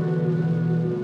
何?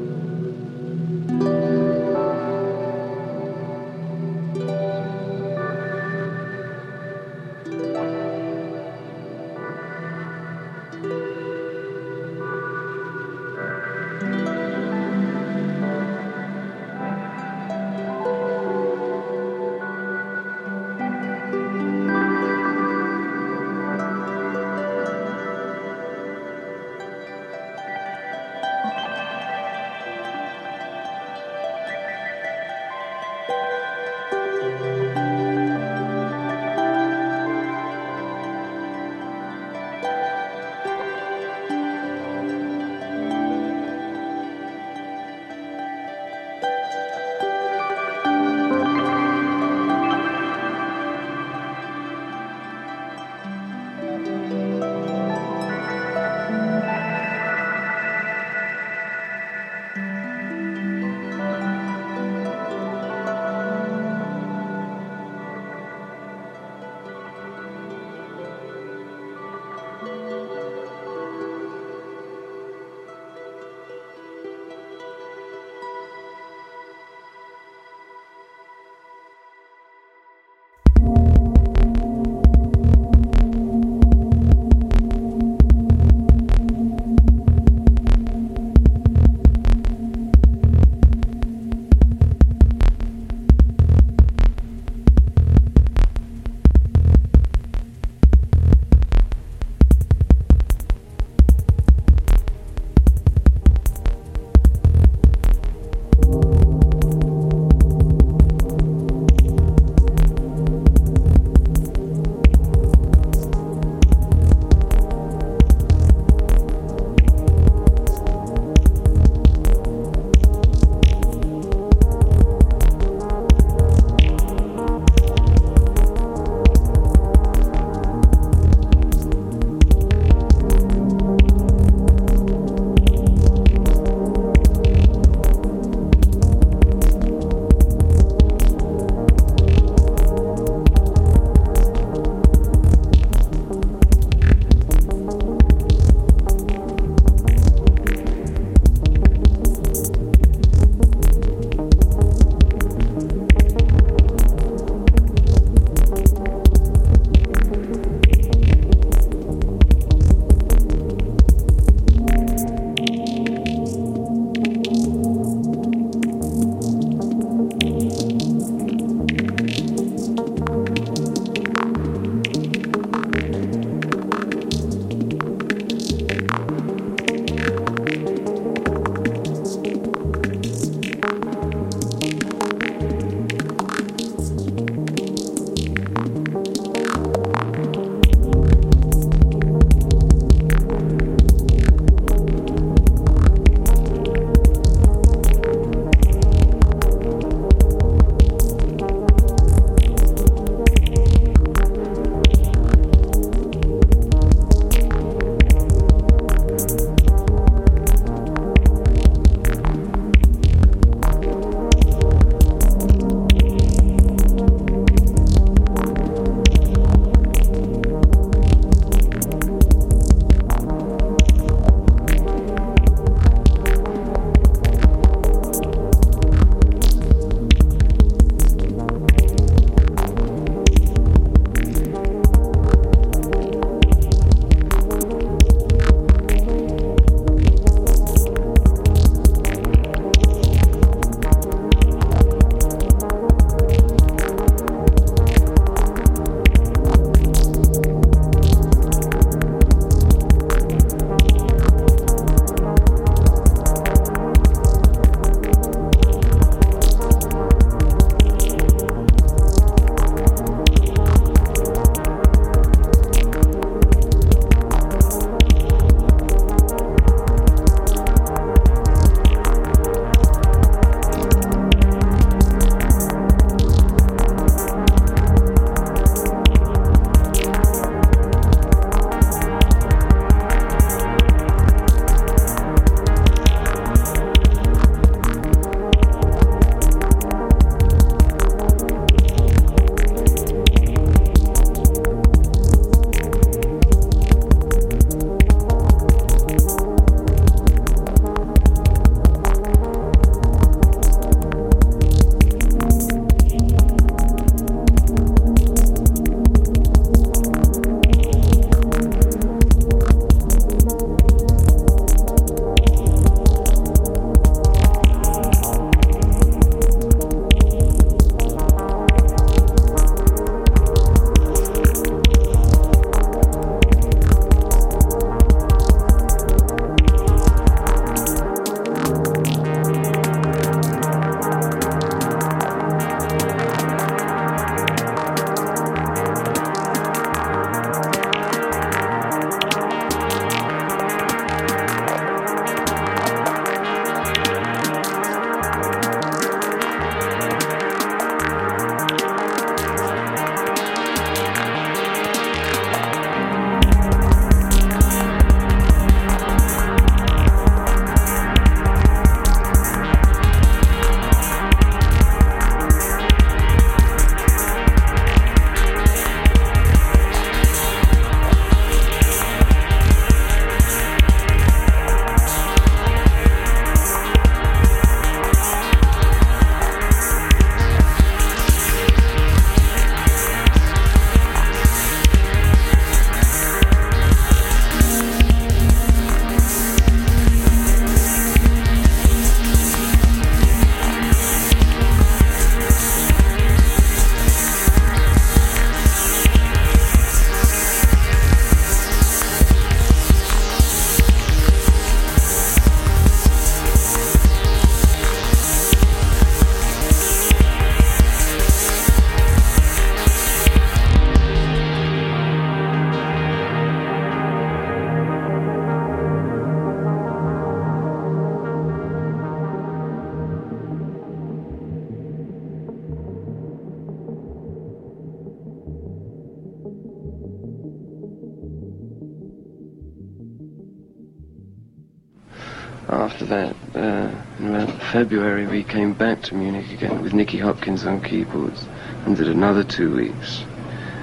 February, we came back to Munich again with Nicky Hopkins on keyboards and did another two weeks.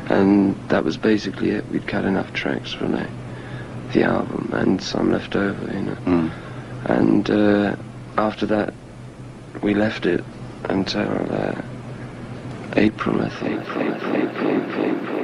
And that was basically it. We'd cut enough tracks from the, the album and some left over, you know. Mm. And uh, after that, we left it until uh, April, I think.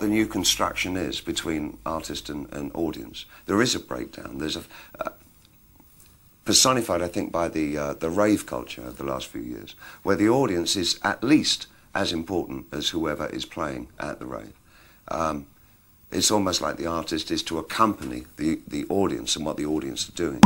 The new construction is between artist and, and audience. There is a breakdown. There's a uh, personified, I think, by the uh, the rave culture of the last few years, where the audience is at least as important as whoever is playing at the rave. Um, it's almost like the artist is to accompany the, the audience and what the audience are doing.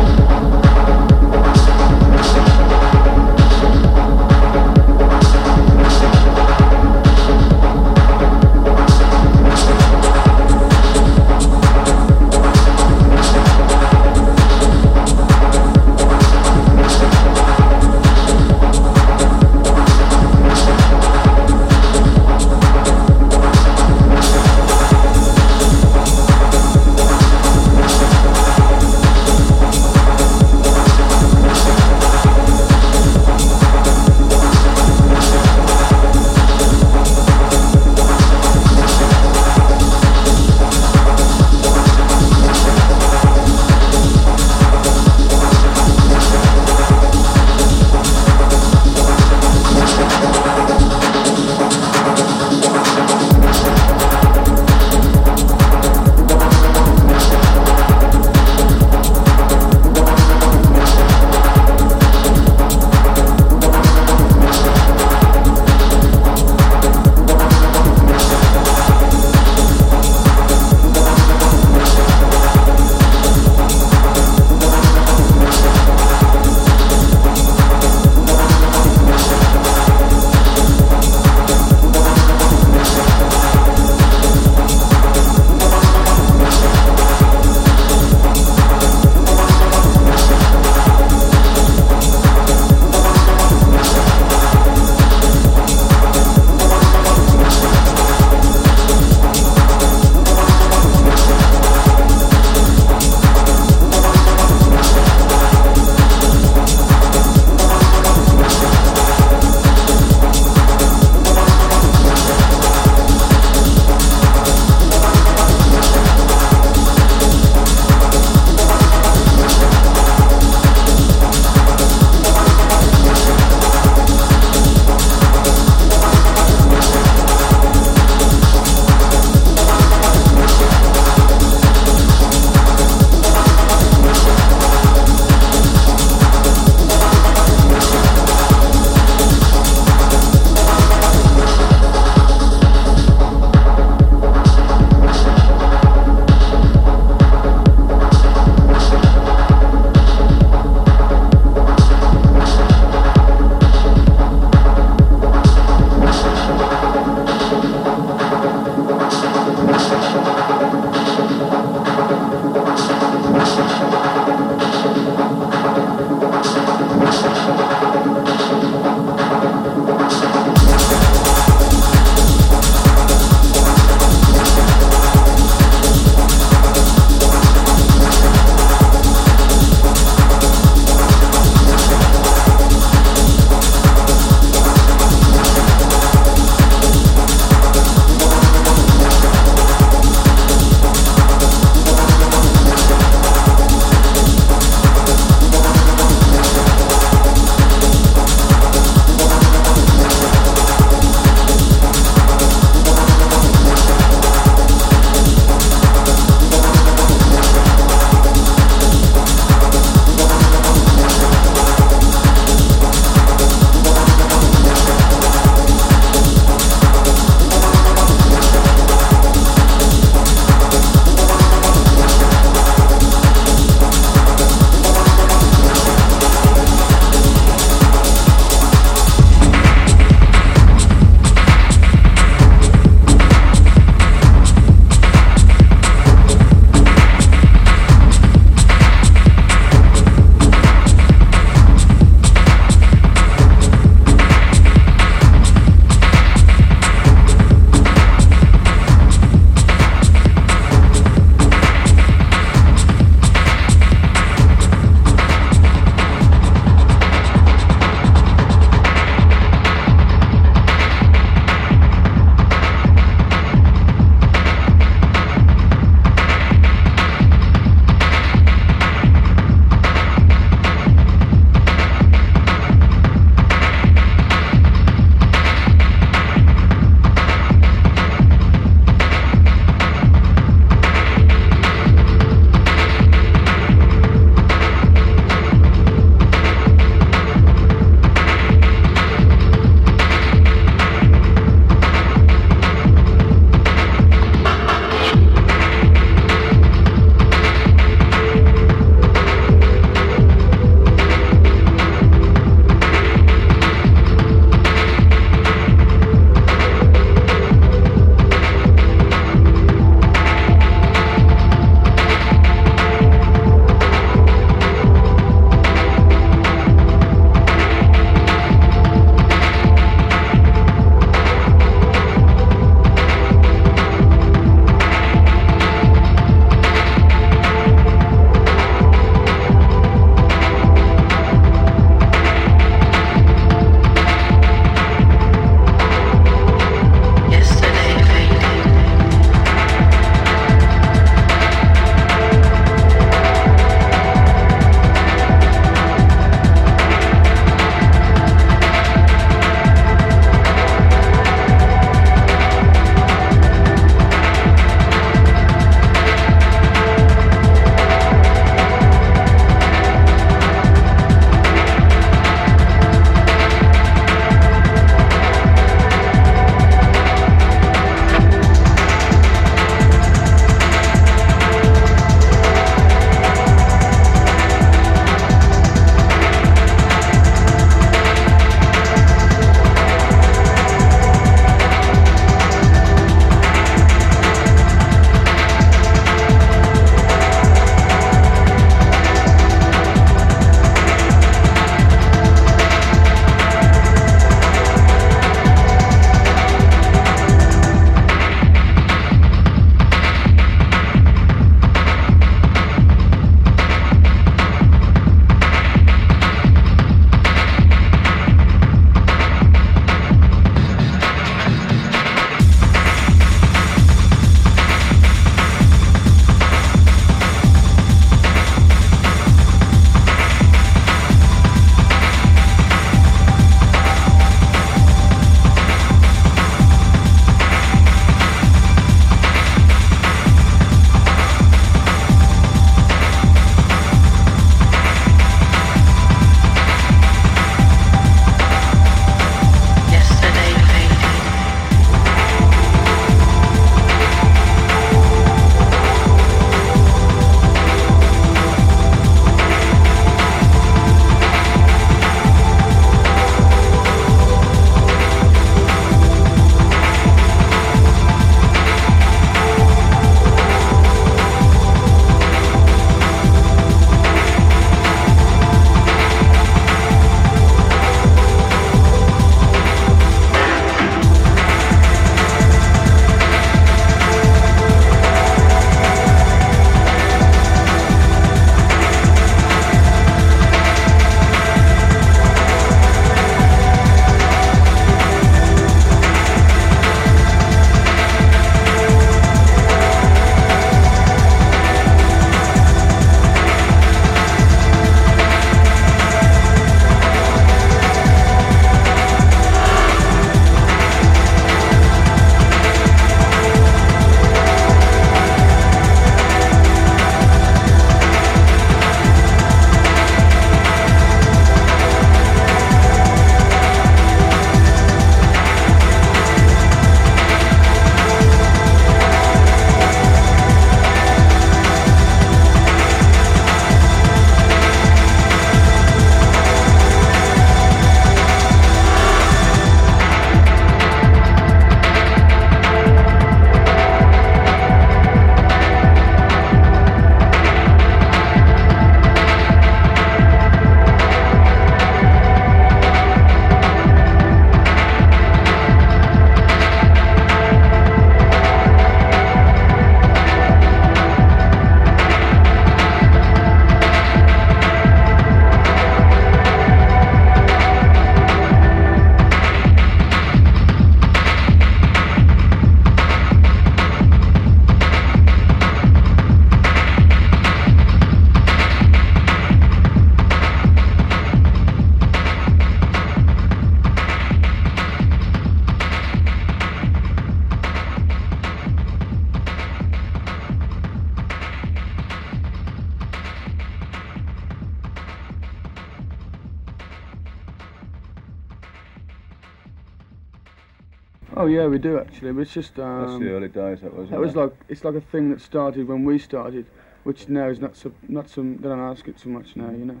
Yeah, we do actually. But it's just um, That's the early days. That was. that was like it's like a thing that started when we started, which now is not so not some. They don't ask it so much now, you know.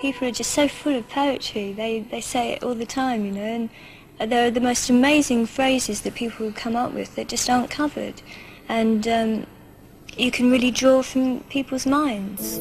People are just so full of poetry. They, they say it all the time, you know, and there are the most amazing phrases that people come up with that just aren't covered. And um, you can really draw from people's minds.